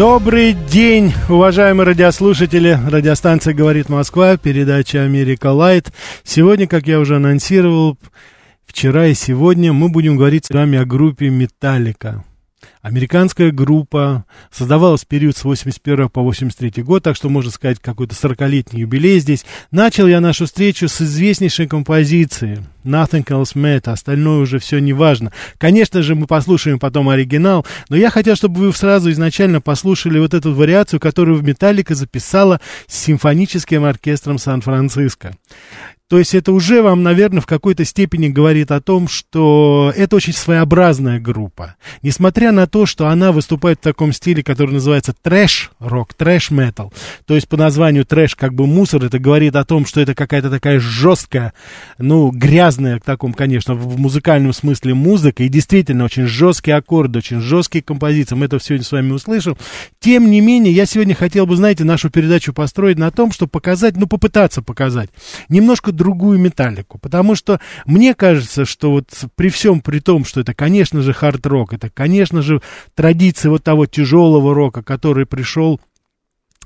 Добрый день, уважаемые радиослушатели. Радиостанция «Говорит Москва», передача «Америка Лайт». Сегодня, как я уже анонсировал, вчера и сегодня мы будем говорить с вами о группе «Металлика». Американская группа создавалась в период с 81 по 83 год, так что можно сказать какой-то 40-летний юбилей здесь. Начал я нашу встречу с известнейшей композиции Nothing Else Matters, остальное уже все не важно. Конечно же, мы послушаем потом оригинал, но я хотел, чтобы вы сразу изначально послушали вот эту вариацию, которую в Металлика записала с симфоническим оркестром Сан-Франциско. То есть это уже вам, наверное, в какой-то степени говорит о том, что это очень своеобразная группа. Несмотря на то, что она выступает в таком стиле, который называется трэш-рок, трэш-метал. То есть по названию трэш как бы мусор, это говорит о том, что это какая-то такая жесткая, ну, грязная, в таком, конечно, в музыкальном смысле музыка, и действительно очень жесткие аккорды, очень жесткие композиции. Мы это сегодня с вами услышим. Тем не менее, я сегодня хотел бы, знаете, нашу передачу построить на том, чтобы показать, ну, попытаться показать немножко другую металлику. Потому что мне кажется, что вот при всем при том, что это, конечно же, хард-рок, это, конечно же, традиция вот того тяжелого рока, который пришел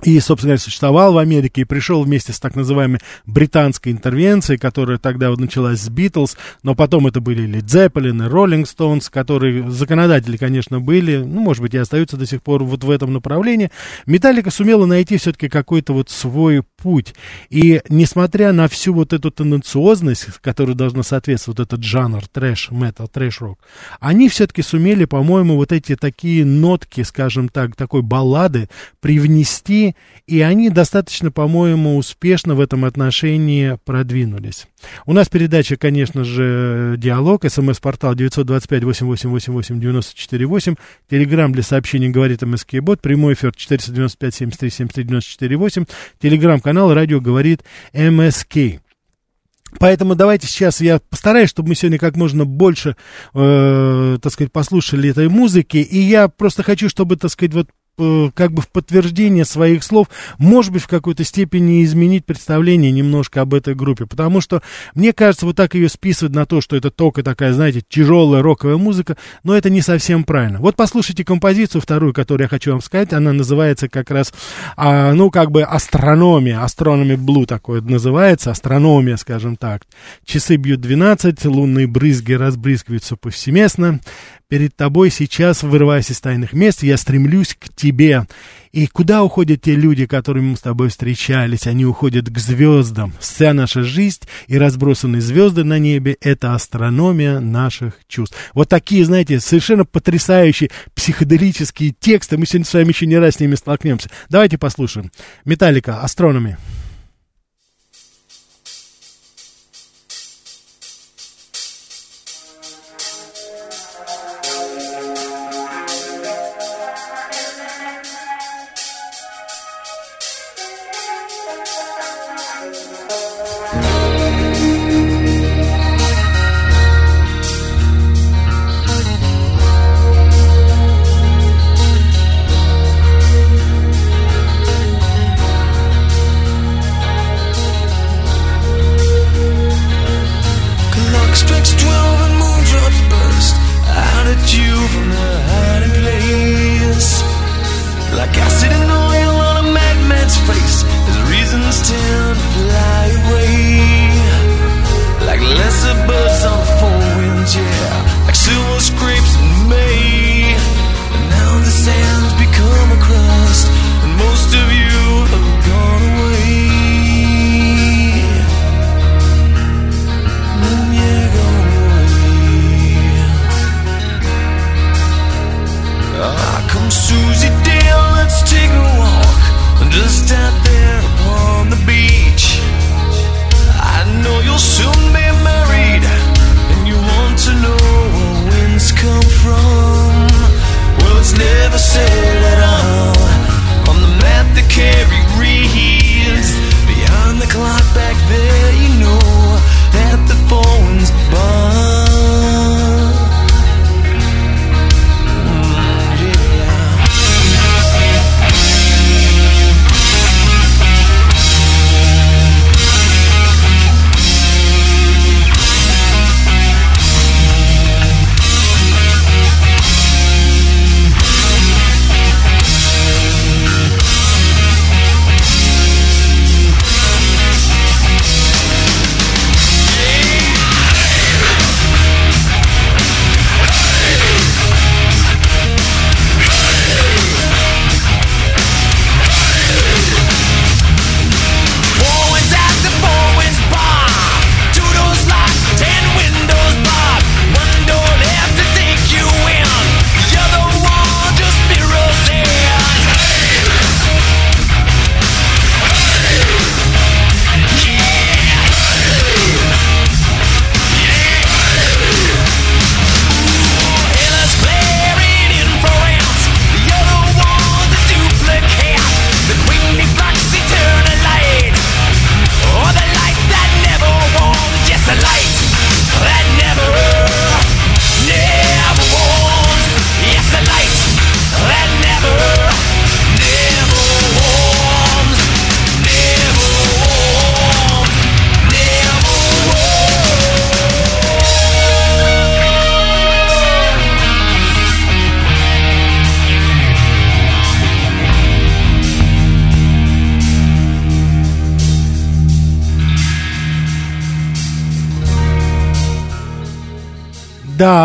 и, собственно говоря, существовал в Америке и пришел вместе с так называемой британской интервенцией, которая тогда вот началась с Битлз, но потом это были Led Zeppelin и Rolling Stones, которые законодатели, конечно, были, ну, может быть, и остаются до сих пор вот в этом направлении. Металлика сумела найти все-таки какой-то вот свой путь. И несмотря на всю вот эту тенденциозность, которая должна соответствовать вот этот жанр трэш, метал, трэш-рок, они все-таки сумели, по-моему, вот эти такие нотки, скажем так, такой баллады привнести и они достаточно, по-моему, успешно в этом отношении продвинулись. У нас передача, конечно же, «Диалог», смс-портал 925-8888-94-8, телеграмм для сообщений «Говорит МСК Бот», прямой эфир 495-73-73-94-8, телеграмм-канал «Радио говорит МСК». Поэтому давайте сейчас я постараюсь, чтобы мы сегодня как можно больше, э, так сказать, послушали этой музыки. И я просто хочу, чтобы, так сказать, вот как бы в подтверждение своих слов, может быть, в какой-то степени изменить представление немножко об этой группе. Потому что, мне кажется, вот так ее списывать на то, что это только такая, знаете, тяжелая роковая музыка, но это не совсем правильно. Вот послушайте композицию вторую, которую я хочу вам сказать. Она называется как раз, а, ну, как бы астрономия, астрономи блу такое называется, астрономия, скажем так. Часы бьют 12, лунные брызги разбрызгиваются повсеместно перед тобой сейчас, вырываясь из тайных мест, я стремлюсь к тебе. И куда уходят те люди, которыми мы с тобой встречались? Они уходят к звездам. Вся наша жизнь и разбросанные звезды на небе — это астрономия наших чувств. Вот такие, знаете, совершенно потрясающие психоделические тексты. Мы сегодня с вами еще не раз с ними столкнемся. Давайте послушаем. Металлика, астрономи.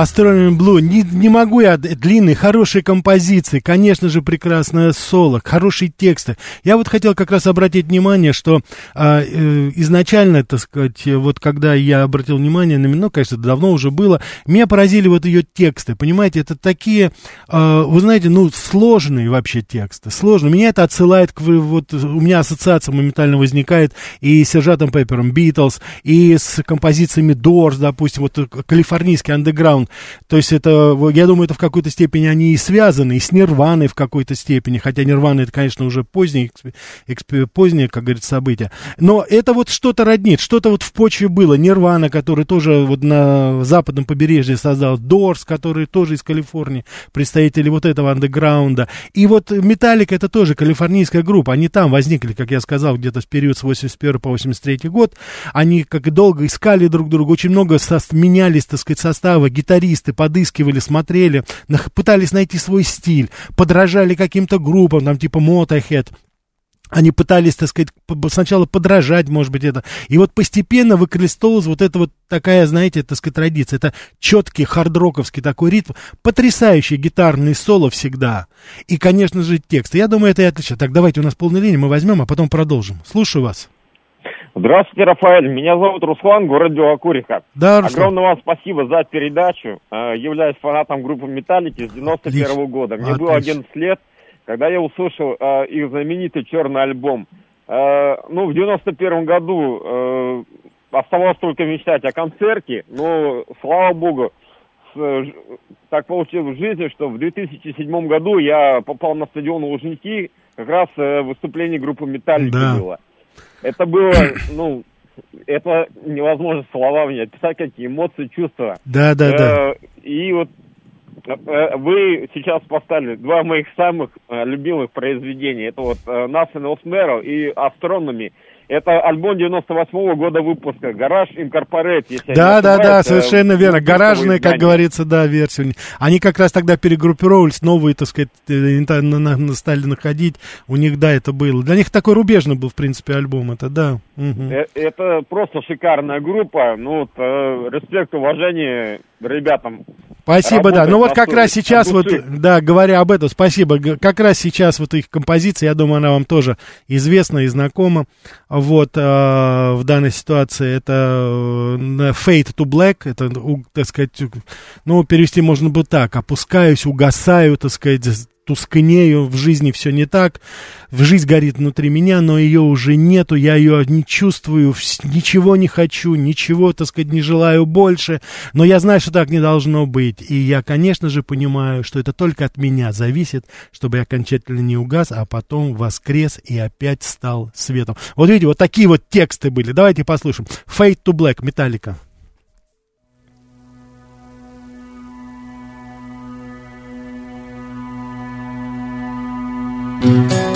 Astronomy Blue. Не, не могу я... Длинные, хорошие композиции. Конечно же, прекрасное соло. Хорошие тексты. Я вот хотел как раз обратить внимание, что а, э, изначально, так сказать, вот когда я обратил внимание на ну, конечно, давно уже было, меня поразили вот ее тексты. Понимаете, это такие, э, вы знаете, ну, сложные вообще тексты. Сложные. Меня это отсылает к... Вот у меня ассоциация моментально возникает и с Сержантом Пеппером, Битлз, и с композициями Doors, допустим, вот калифорнийский андеграунд. То есть это, я думаю, это в какой-то степени они и связаны, и с Нирваной в какой-то степени, хотя Нирвана это, конечно, уже позднее, позднее, как говорится, событие. Но это вот что-то роднит, что-то вот в почве было. Нирвана, который тоже вот на западном побережье создал, Дорс, который тоже из Калифорнии, представители вот этого андеграунда. И вот Металлика это тоже калифорнийская группа, они там возникли, как я сказал, где-то в период с 81 по 83 год. Они как и долго искали друг друга, очень много со- менялись, так сказать, состава, гитаристы подыскивали, смотрели, пытались найти свой стиль, подражали каким-то группам, там типа Motorhead, они пытались, так сказать, сначала подражать, может быть, это. И вот постепенно выкрестовалась вот эта вот такая, знаете, так сказать, традиция. Это четкий хардроковский такой ритм, потрясающий гитарный соло всегда. И, конечно же, текст. Я думаю, это и отлично. Так, давайте у нас полная линия, мы возьмем, а потом продолжим. Слушаю вас. Здравствуйте, Рафаэль. Меня зовут Руслан, город Белокуриха. Да, Руслан. Огромное вам спасибо за передачу. Э, являюсь фанатом группы Металлики с 91 -го года. Мне Отлично. было 11 лет, когда я услышал э, их знаменитый черный альбом. Э, ну, в 91 году оставалось только мечтать о концерте, но, слава богу, так получилось в жизни, что в 2007 году я попал на стадион Лужники, как раз выступление группы Металлики да. было. Это было, ну, это невозможно словами описать, какие эмоции, чувства. Да, да, да. И вот э, вы сейчас поставили два моих самых э, любимых произведения. Это вот Nothing Else Matter и Astronomy. Это альбом 98-го года выпуска. Гараж Инкорпорейт, если Да, да, да, совершенно верно. Гаражные, как говорится, да, версию. Они как раз тогда перегруппировались, новые, так сказать, э, стали находить. У них, да, это было. Для них такой рубежный был, в принципе, альбом. Это, да. Угу. Это просто шикарная группа. Ну, вот, э, респект, уважение ребятам. Спасибо, да. Ну вот как раз сейчас вот, да, говоря об этом, спасибо. Как раз сейчас вот их композиция, я думаю, она вам тоже известна и знакома. Вот э, в данной ситуации это э, Fate to Black, это, так сказать, ну перевести можно бы так, опускаюсь, угасаю, так сказать, тускнею, в жизни все не так, в жизнь горит внутри меня, но ее уже нету, я ее не чувствую, ничего не хочу, ничего, так сказать, не желаю больше, но я знаю, что так не должно быть, и я, конечно же, понимаю, что это только от меня зависит, чтобы я окончательно не угас, а потом воскрес и опять стал светом. Вот видите, вот такие вот тексты были, давайте послушаем. Fade to Black, Металлика. Mm-hmm.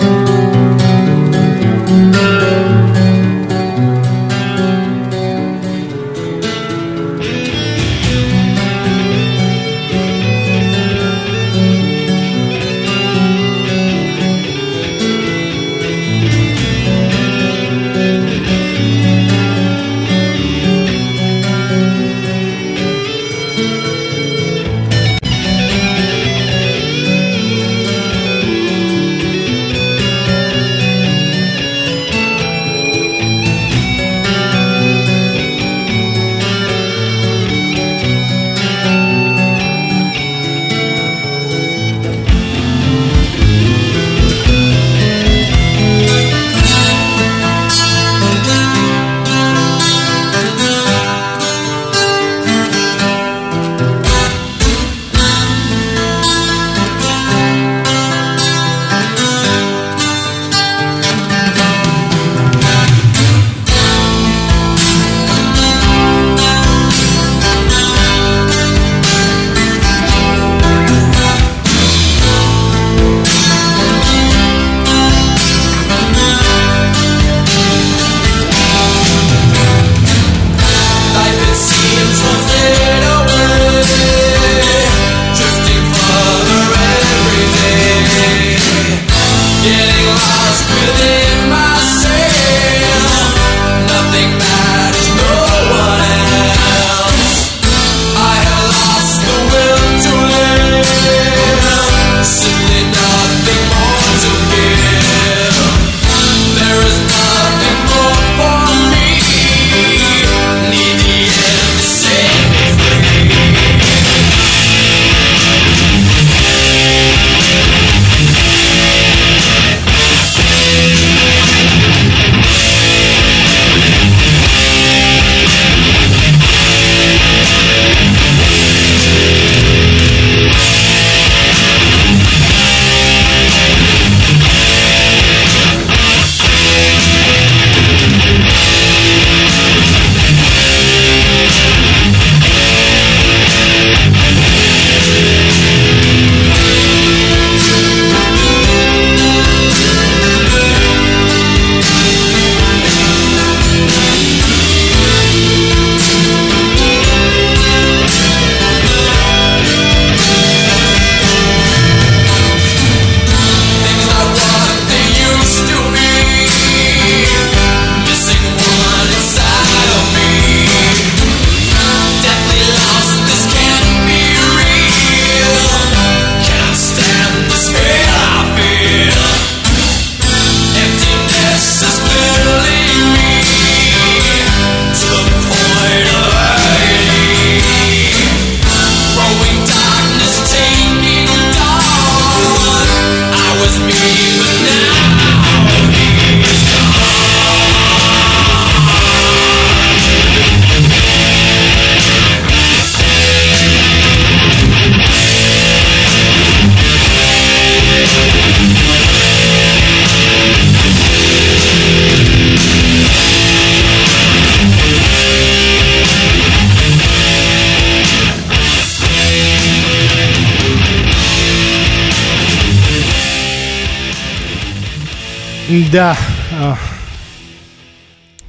Да. А,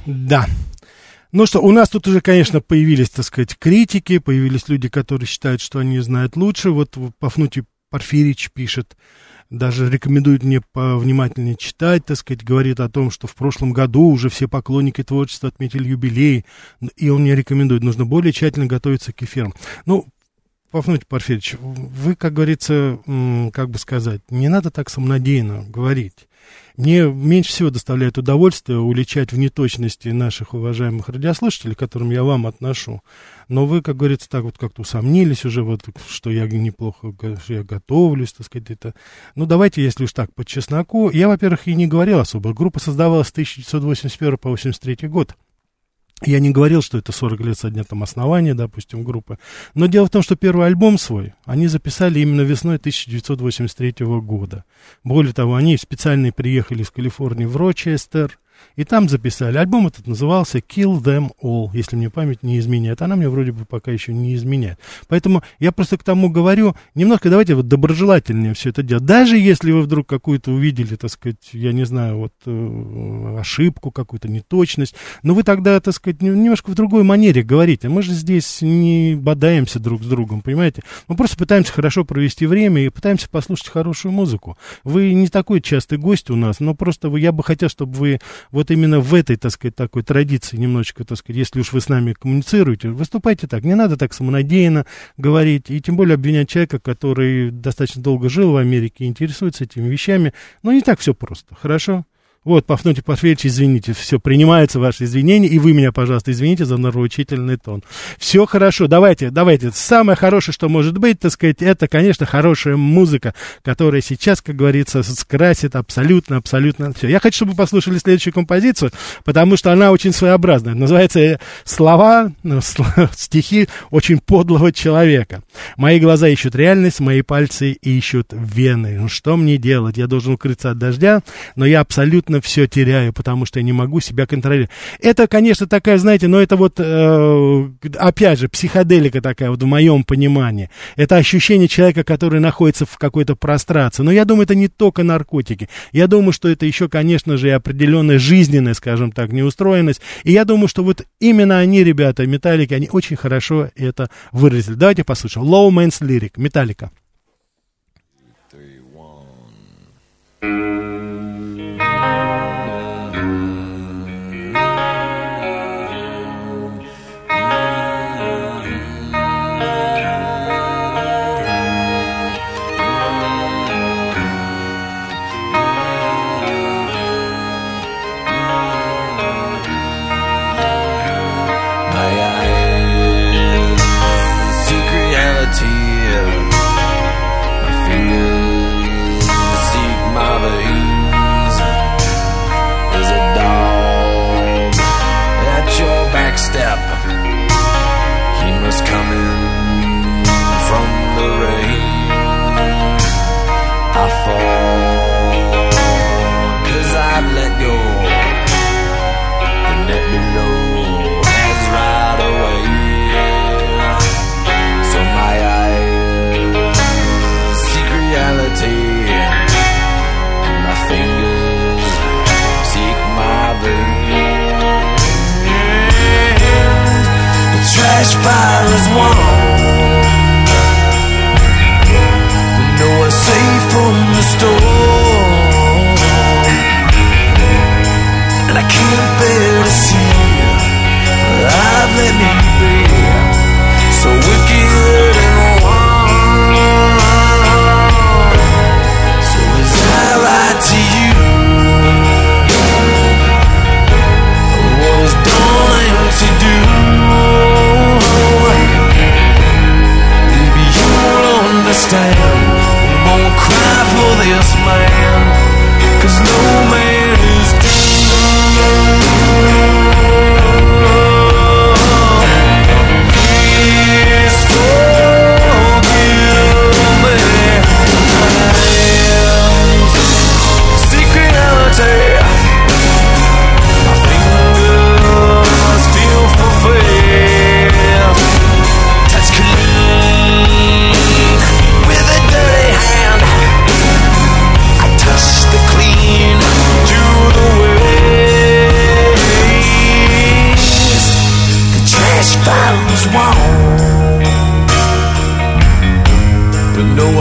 да. Ну что, у нас тут уже, конечно, появились, так сказать, критики, появились люди, которые считают, что они знают лучше. Вот Пафнутий Порфирич пишет, даже рекомендует мне повнимательнее читать, так сказать, говорит о том, что в прошлом году уже все поклонники творчества отметили юбилей, и он мне рекомендует, нужно более тщательно готовиться к эфирам. Ну, Пафнутий Порфирич, вы, как говорится, как бы сказать, не надо так самонадеянно говорить. Мне меньше всего доставляет удовольствие уличать в неточности наших уважаемых радиослушателей, к которым я вам отношу. Но вы, как говорится, так вот как-то усомнились уже, вот, что я неплохо, что я готовлюсь, так сказать, это. Ну, давайте, если уж так, по чесноку. Я, во-первых, и не говорил особо. Группа создавалась с 1981 по 1983 год. Я не говорил, что это 40 лет со дня там основания, допустим, группы. Но дело в том, что первый альбом свой они записали именно весной 1983 года. Более того, они специально приехали из Калифорнии в Рочестер, и там записали. Альбом этот назывался Kill Them All, если мне память не изменяет. Она мне вроде бы пока еще не изменяет. Поэтому я просто к тому говорю, немножко давайте вот доброжелательнее все это делать. Даже если вы вдруг какую-то увидели, так сказать, я не знаю, вот э, ошибку, какую-то неточность, но вы тогда, так сказать, немножко в другой манере говорите. Мы же здесь не бодаемся друг с другом, понимаете? Мы просто пытаемся хорошо провести время и пытаемся послушать хорошую музыку. Вы не такой частый гость у нас, но просто вы, я бы хотел, чтобы вы вот именно в этой, так сказать, такой традиции немножечко, так сказать, если уж вы с нами коммуницируете, выступайте так. Не надо так самонадеянно говорить, и тем более обвинять человека, который достаточно долго жил в Америке и интересуется этими вещами. Но не так все просто, хорошо? Вот, Пафнутий Пафельевич, извините, все, принимаются ваши извинения, и вы меня, пожалуйста, извините за нравоучительный тон. Все хорошо, давайте, давайте. Самое хорошее, что может быть, так сказать, это, конечно, хорошая музыка, которая сейчас, как говорится, скрасит абсолютно, абсолютно все. Я хочу, чтобы вы послушали следующую композицию, потому что она очень своеобразная. Называется «Слова, ну, стихи очень подлого человека». Мои глаза ищут реальность, мои пальцы ищут вены. Ну, что мне делать? Я должен укрыться от дождя, но я абсолютно абсолютно все теряю, потому что я не могу себя контролировать. Это, конечно, такая, знаете, но это вот, э, опять же, психоделика такая вот в моем понимании. Это ощущение человека, который находится в какой-то прострации. Но я думаю, это не только наркотики. Я думаю, что это еще, конечно же, и определенная жизненная, скажем так, неустроенность. И я думаю, что вот именно они, ребята, металлики, они очень хорошо это выразили. Давайте послушаем. Low Man's Lyric, металлика. Three,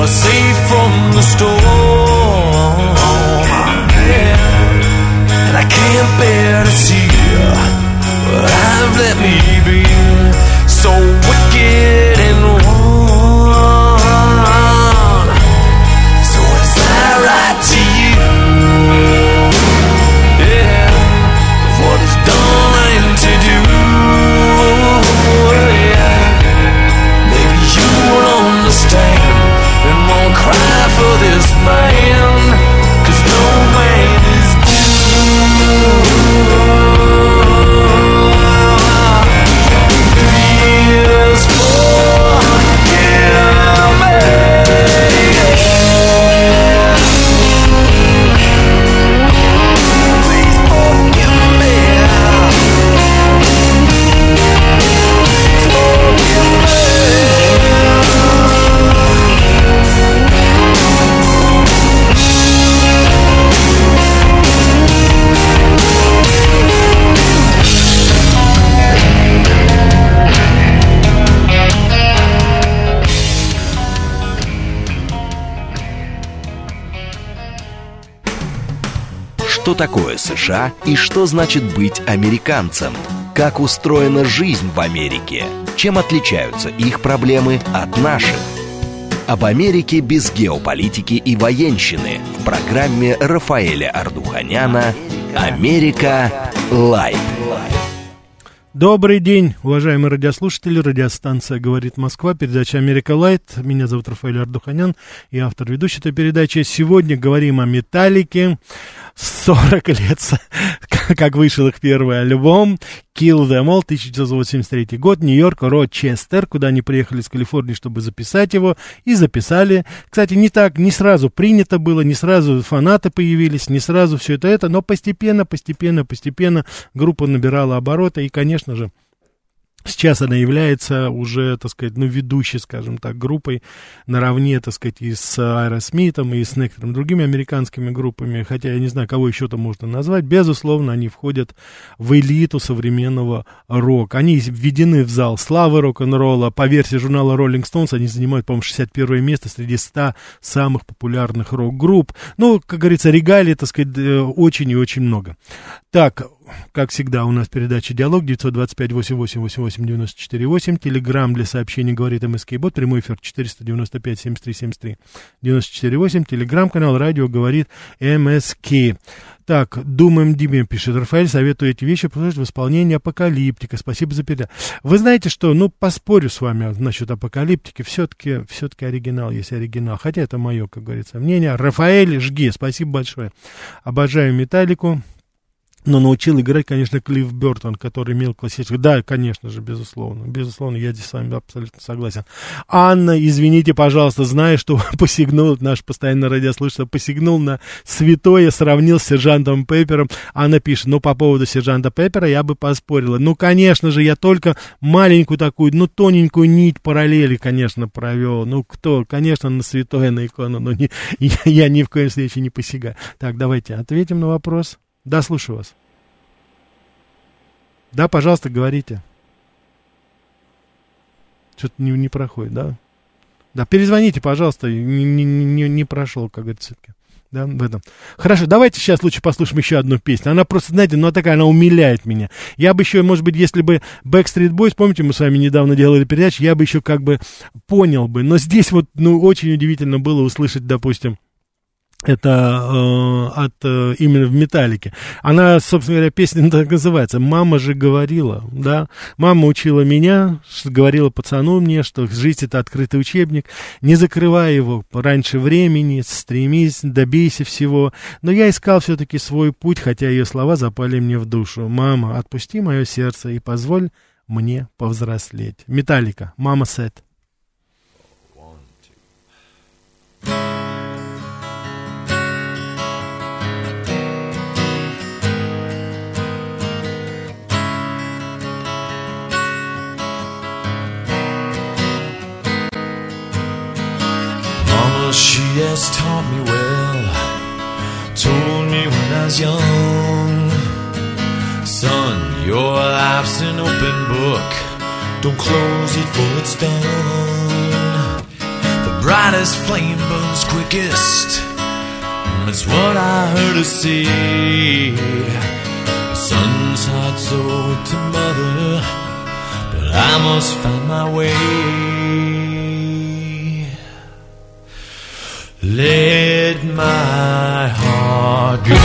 safe from the storm. Yeah. And I can't bear to see you. I've let me be so. Что такое США и что значит быть американцем? Как устроена жизнь в Америке? Чем отличаются их проблемы от наших? Об Америке без геополитики и военщины в программе Рафаэля Ардуханяна «Америка. Light». Добрый день, уважаемые радиослушатели. Радиостанция «Говорит Москва», передача «Америка Light». Меня зовут Рафаэль Ардуханян и автор ведущей этой передачи. Сегодня говорим о «Металлике». 40 лет, как вышел их первый альбом. Kill Them All, 1983 год, Нью-Йорк, Рочестер, куда они приехали из Калифорнии, чтобы записать его, и записали. Кстати, не так, не сразу принято было, не сразу фанаты появились, не сразу все это, это, но постепенно, постепенно, постепенно группа набирала обороты, и, конечно же, Сейчас она является уже, так сказать, ну, ведущей, скажем так, группой наравне, так сказать, и с Аэросмитом, и с некоторыми другими американскими группами, хотя я не знаю, кого еще там можно назвать, безусловно, они входят в элиту современного рока. Они введены в зал славы рок-н-ролла. По версии журнала Rolling Stones они занимают, по-моему, 61 место среди 100 самых популярных рок-групп. Ну, как говорится, регалий, так сказать, э, очень и очень много. Так, как всегда, у нас передача «Диалог» 925-88-88-94-8. Телеграмм для сообщений «Говорит МСК Бот». Прямой эфир 495-73-73-94-8. Телеграмм-канал «Радио говорит МСК». Так, думаем, Диме пишет, Рафаэль, советую эти вещи послушать в исполнении Апокалиптика. Спасибо за передачу. Вы знаете что, ну, поспорю с вами насчет Апокалиптики. Все-таки все оригинал есть оригинал. Хотя это мое, как говорится, мнение. Рафаэль, жги, спасибо большое. Обожаю Металлику. Но научил играть, конечно, Клифф Бертон, который имел классическую... Да, конечно же, безусловно. Безусловно, я здесь с вами абсолютно согласен. Анна, извините, пожалуйста, знаю, что посягнул, наш постоянно радиослушатель, посягнул на святое, сравнил с сержантом Пеппером. Анна пишет, ну, по поводу сержанта Пеппера я бы поспорила. Ну, конечно же, я только маленькую такую, ну, тоненькую нить параллели, конечно, провел. Ну, кто? Конечно, на святое, на икону, но не, я, я ни в коем случае не посягаю. Так, давайте ответим на вопрос. Да, слушаю вас. Да, пожалуйста, говорите. Что-то не, не проходит, да? Да, перезвоните, пожалуйста, не, не, не, не прошел, как говорится, все-таки. Да, в этом. Хорошо, давайте сейчас лучше послушаем еще одну песню. Она просто, знаете, ну такая, она умиляет меня. Я бы еще, может быть, если бы Backstreet Boys, помните, мы с вами недавно делали передачу, я бы еще как бы понял бы. Но здесь вот, ну, очень удивительно было услышать, допустим, это э, от э, именно в металлике. Она, собственно говоря, песня так называется. Мама же говорила, да. Мама учила меня, что говорила пацану мне, что жизнь это открытый учебник. Не закрывай его раньше времени, стремись, добейся всего. Но я искал все-таки свой путь, хотя ее слова запали мне в душу. Мама, отпусти мое сердце и позволь мне повзрослеть. Металлика. Мама сет. Has taught me well. Told me when I was young, son, your life's an open book. Don't close it for it's done. The brightest flame burns quickest. That's what I heard her say. Son's heart sold to mother, but I must find my way. Let my heart go.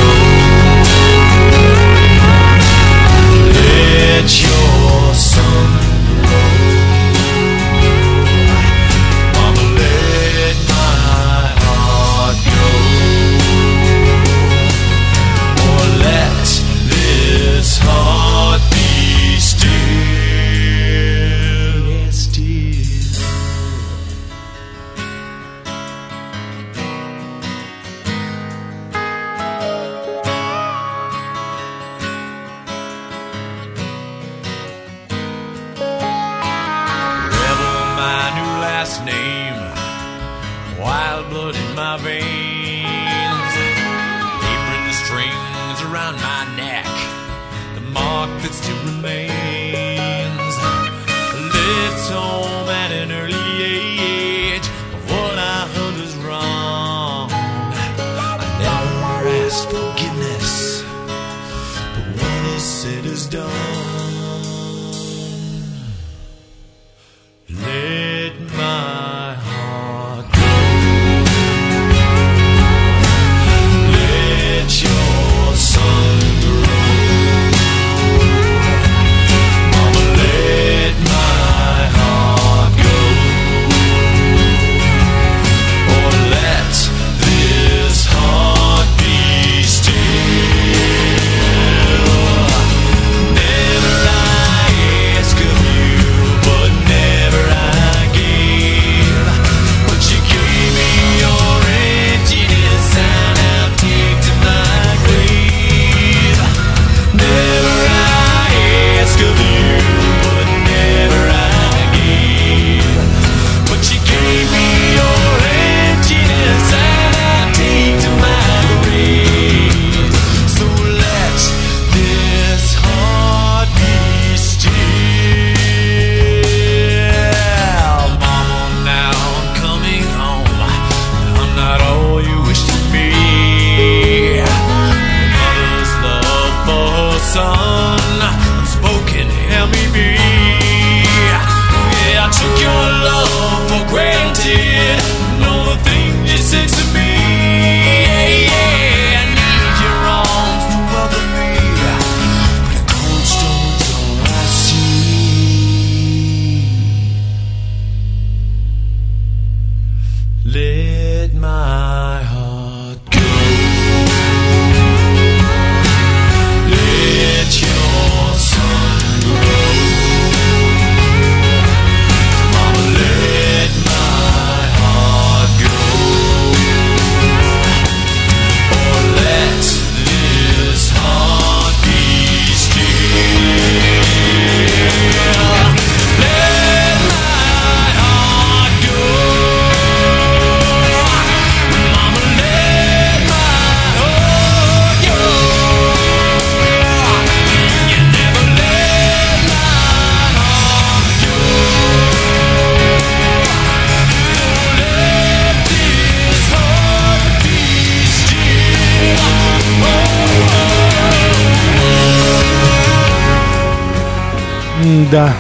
Да.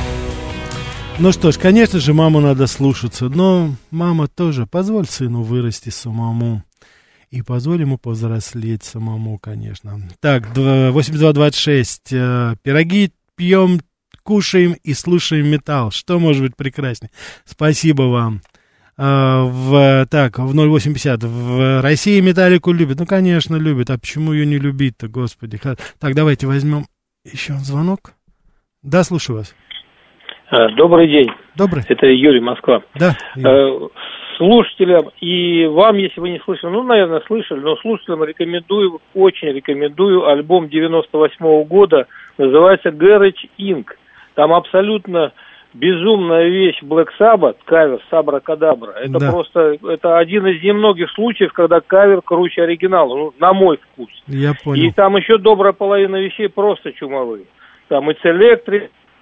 Ну что ж, конечно же, маму надо слушаться, но мама тоже, позволь сыну вырасти самому. И позволь ему повзрослеть самому, конечно. Так, дв- 8226. э, Пироги пьем, кушаем и слушаем металл. Что может быть прекраснее? Спасибо вам. А, в, так, в 0850. В России металлику любят. Ну, конечно, любят. А почему ее не любить-то, господи? Так, давайте возьмем еще звонок. Да, слушаю вас. А, Добрый день, Добрый? это Юрий Москва. Да. Э, Слушателям и вам, если вы не слышали, ну, наверное, слышали, но слушателям рекомендую, очень рекомендую альбом 98 года, называется Garage Inc. Там абсолютно безумная вещь Black Sabbath, кавер Сабра Кадабра. Это Да. просто, это один из немногих случаев, когда кавер круче оригинала, ну, на мой вкус. Я И понял. там еще добрая половина вещей просто чумовые. Там и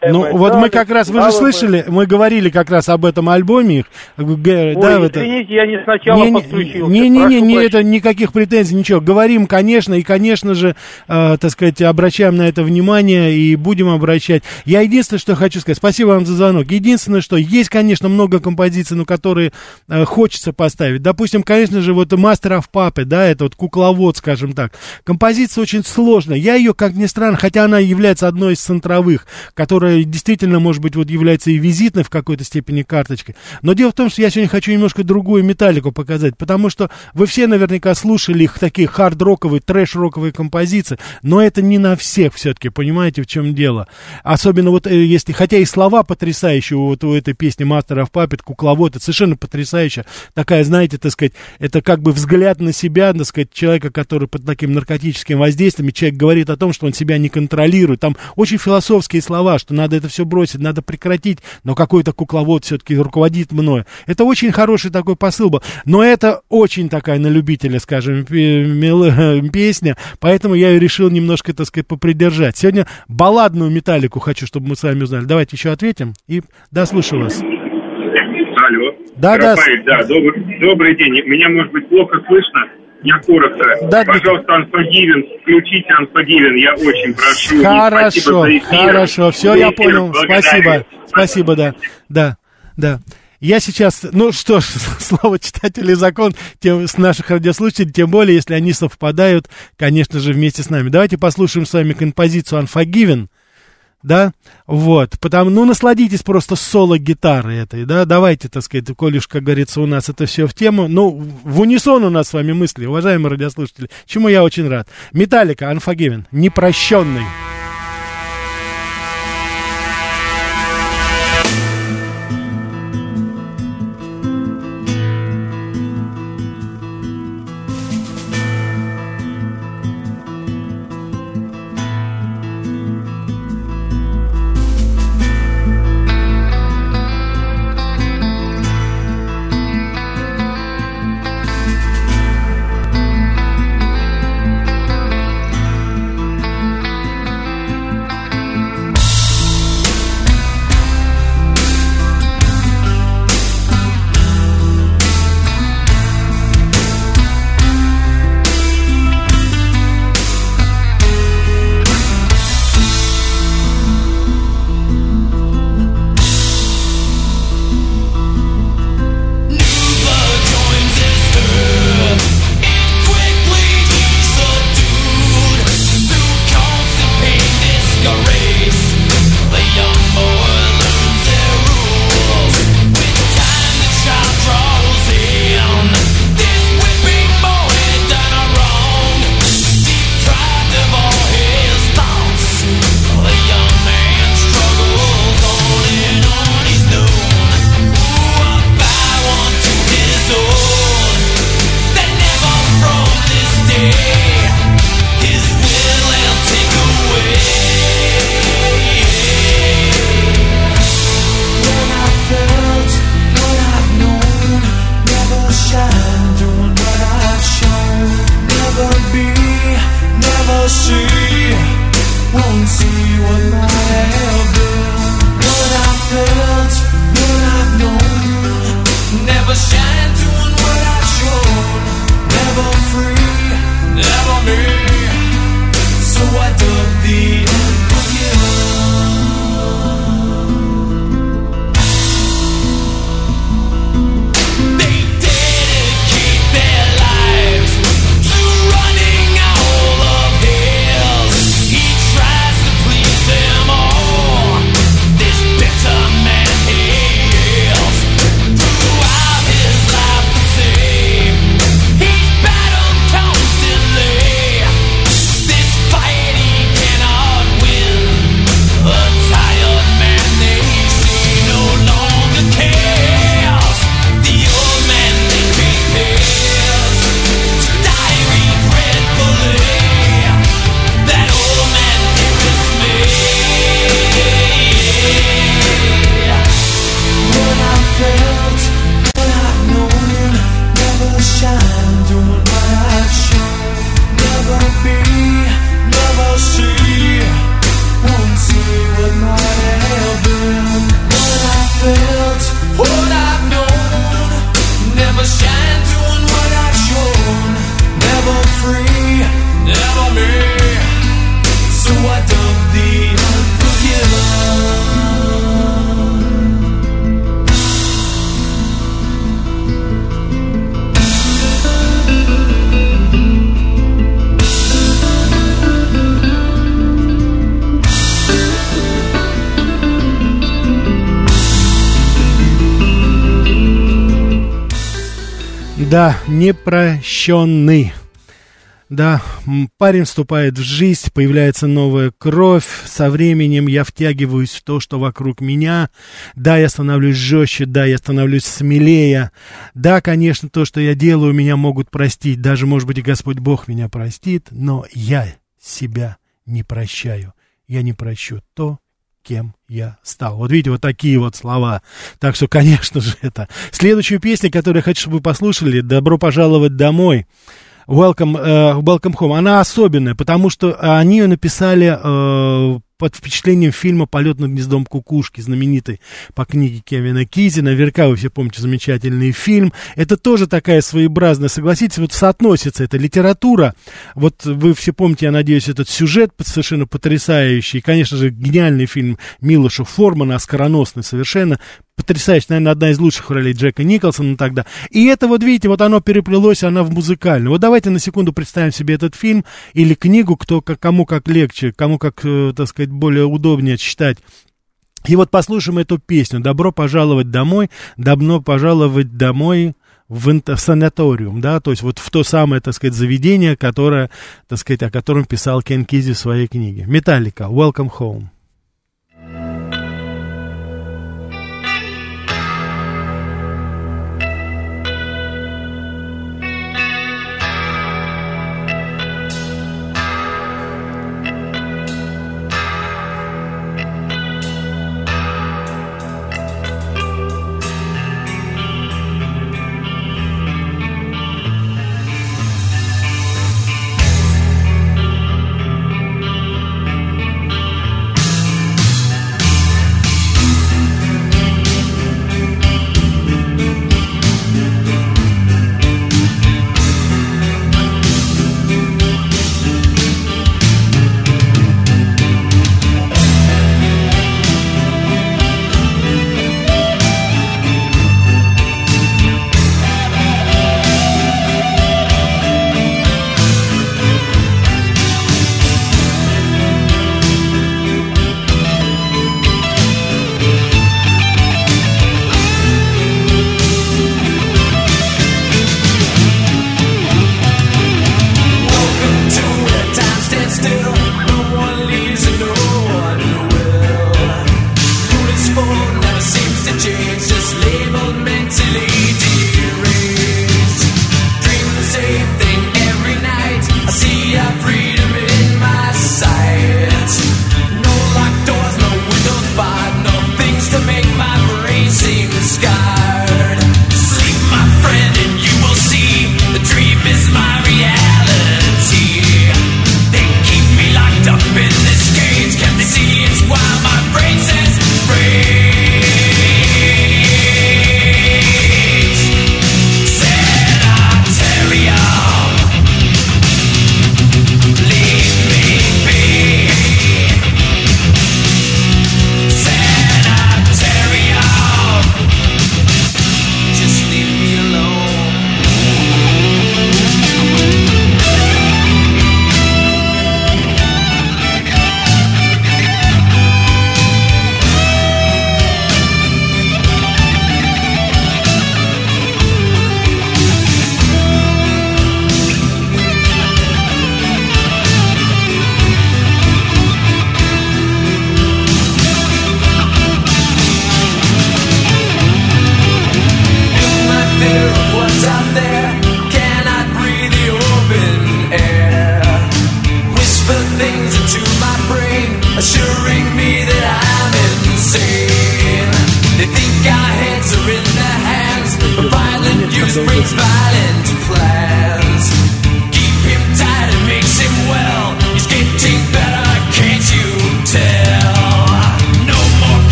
Electric, Ну, вот мы как раз, вы же слышали, мы говорили как раз об этом альбоме их. Ой, да, извините, это... я не сначала не, подключился. Не-не-не, не, это никаких претензий, ничего. Говорим, конечно, и, конечно же, э, так сказать, обращаем на это внимание и будем обращать. Я единственное, что хочу сказать, спасибо вам за звонок. Единственное, что есть, конечно, много композиций, но которые э, хочется поставить. Допустим, конечно же, вот Master of Puppet, да, это вот кукловод, скажем так. Композиция очень сложная. Я ее, как ни странно, хотя она является одной из центровых, которая которая действительно, может быть, вот является и визитной в какой-то степени карточкой. Но дело в том, что я сегодня хочу немножко другую металлику показать, потому что вы все наверняка слушали их такие хард-роковые, трэш-роковые композиции, но это не на всех все-таки, понимаете, в чем дело. Особенно вот э, если, хотя и слова потрясающие вот у этой песни Master of Puppet, кукловод, это совершенно потрясающая, такая, знаете, так сказать, это как бы взгляд на себя, так сказать, человека, который под таким наркотическим воздействием, человек говорит о том, что он себя не контролирует, там очень философские слова, что надо это все бросить, надо прекратить, но какой-то кукловод все-таки руководит мною. Это очень хороший такой посыл был, но это очень такая на любителя, скажем, песня, поэтому я ее решил немножко, так сказать, попридержать. Сегодня балладную металлику хочу, чтобы мы с вами узнали. Давайте еще ответим и да, слушаю вас. Алло. Да, Рафаэль, да. да добрый, добрый день. Меня, может быть, плохо слышно. Я коротко. Да, Пожалуйста, Unforgiven, включите Unforgiven, я очень прошу. Хорошо, хорошо, все, я понял. Спасибо, спасибо, да, да, да. Я сейчас, ну что ж, слово читателей закон тем, с наших радиослушателей, тем более, если они совпадают, конечно же, вместе с нами. Давайте послушаем с вами композицию Unforgiven да, вот, потому, ну, насладитесь просто соло гитары этой, да, давайте, так сказать, коли уж, как говорится, у нас это все в тему, ну, в унисон у нас с вами мысли, уважаемые радиослушатели, чему я очень рад. Металлика, Unforgiven, непрощенный. Да, непрощенный. Да, парень вступает в жизнь, появляется новая кровь, со временем я втягиваюсь в то, что вокруг меня. Да, я становлюсь жестче, да, я становлюсь смелее. Да, конечно, то, что я делаю, меня могут простить, даже, может быть, и Господь Бог меня простит, но я себя не прощаю. Я не прощу то, кем я стал. Вот видите, вот такие вот слова. Так что, конечно же, это. Следующую песню, которую я хочу, чтобы вы послушали, «Добро пожаловать домой». Welcome, uh, welcome Home, она особенная, потому что они ее написали uh, под впечатлением фильма «Полет над гнездом кукушки», знаменитый по книге Кевина Кизи. Наверняка вы все помните замечательный фильм. Это тоже такая своеобразная, согласитесь, вот соотносится эта литература. Вот вы все помните, я надеюсь, этот сюжет совершенно потрясающий. И, конечно же, гениальный фильм Милоша Формана, оскароносный совершенно потрясающая, наверное, одна из лучших ролей Джека Николсона тогда. И это вот, видите, вот оно переплелось, она в музыкальную. Вот давайте на секунду представим себе этот фильм или книгу, кто, кому как легче, кому как, э, так сказать, более удобнее читать. И вот послушаем эту песню «Добро пожаловать домой», «Добро пожаловать домой», в, в санаториум, да, то есть вот в то самое, так сказать, заведение, которое, так сказать, о котором писал Кен Кизи в своей книге. Металлика, Welcome Home.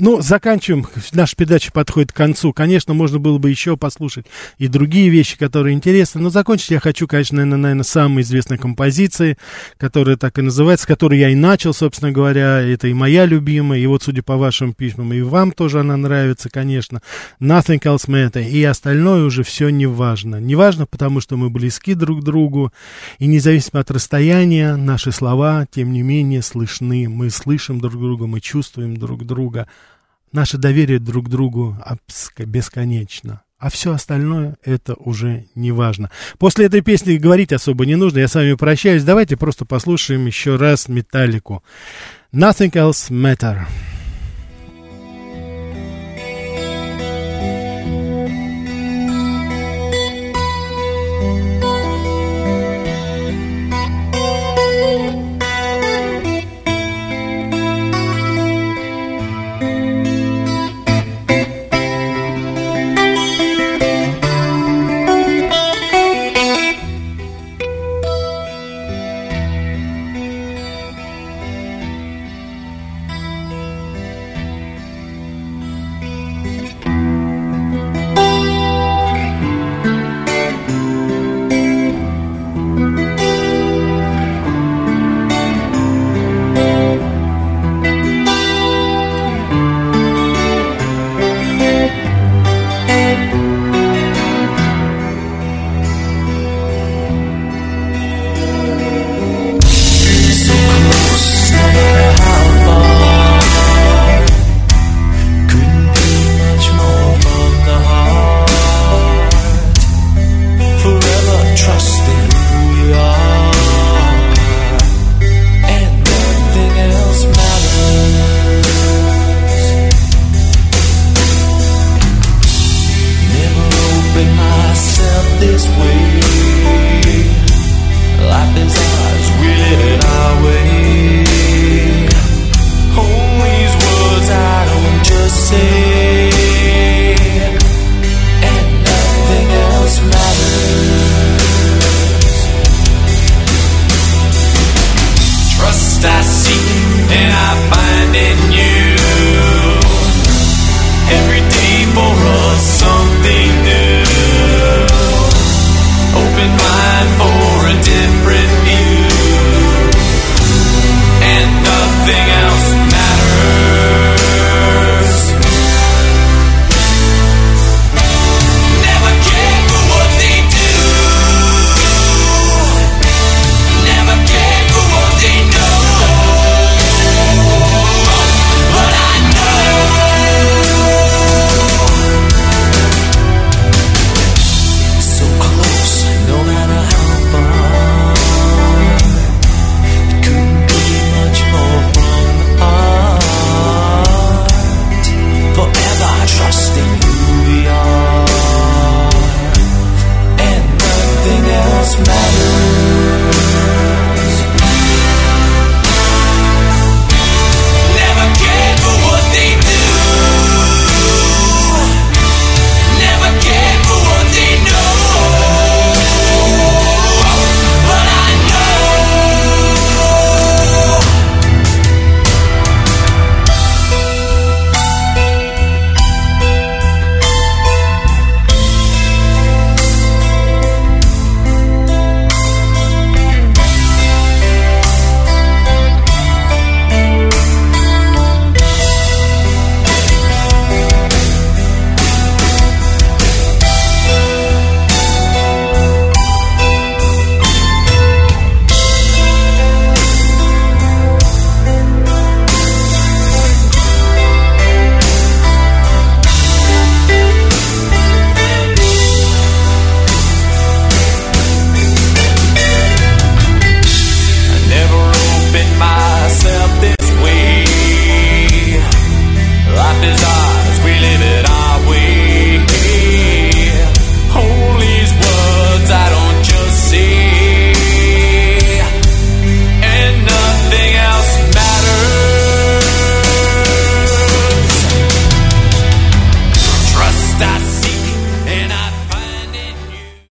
Ну, заканчиваем. Наша передача подходит к концу. Конечно, можно было бы еще послушать и другие вещи, которые интересны. Но закончить я хочу, конечно, наверное, наверное самой известной композиции, которая так и называется, с которой я и начал, собственно говоря. Это и моя любимая. И вот, судя по вашим письмам, и вам тоже она нравится, конечно. Nothing else matter. И остальное уже все не важно. Не важно, потому что мы близки друг к другу. И независимо от расстояния, наши слова, тем не менее, слышны. Мы слышим друг друга, мы чувствуем друг друга. Наше доверие друг другу бесконечно. А все остальное это уже не важно. После этой песни говорить особо не нужно. Я с вами прощаюсь. Давайте просто послушаем еще раз Металлику. Nothing else matter.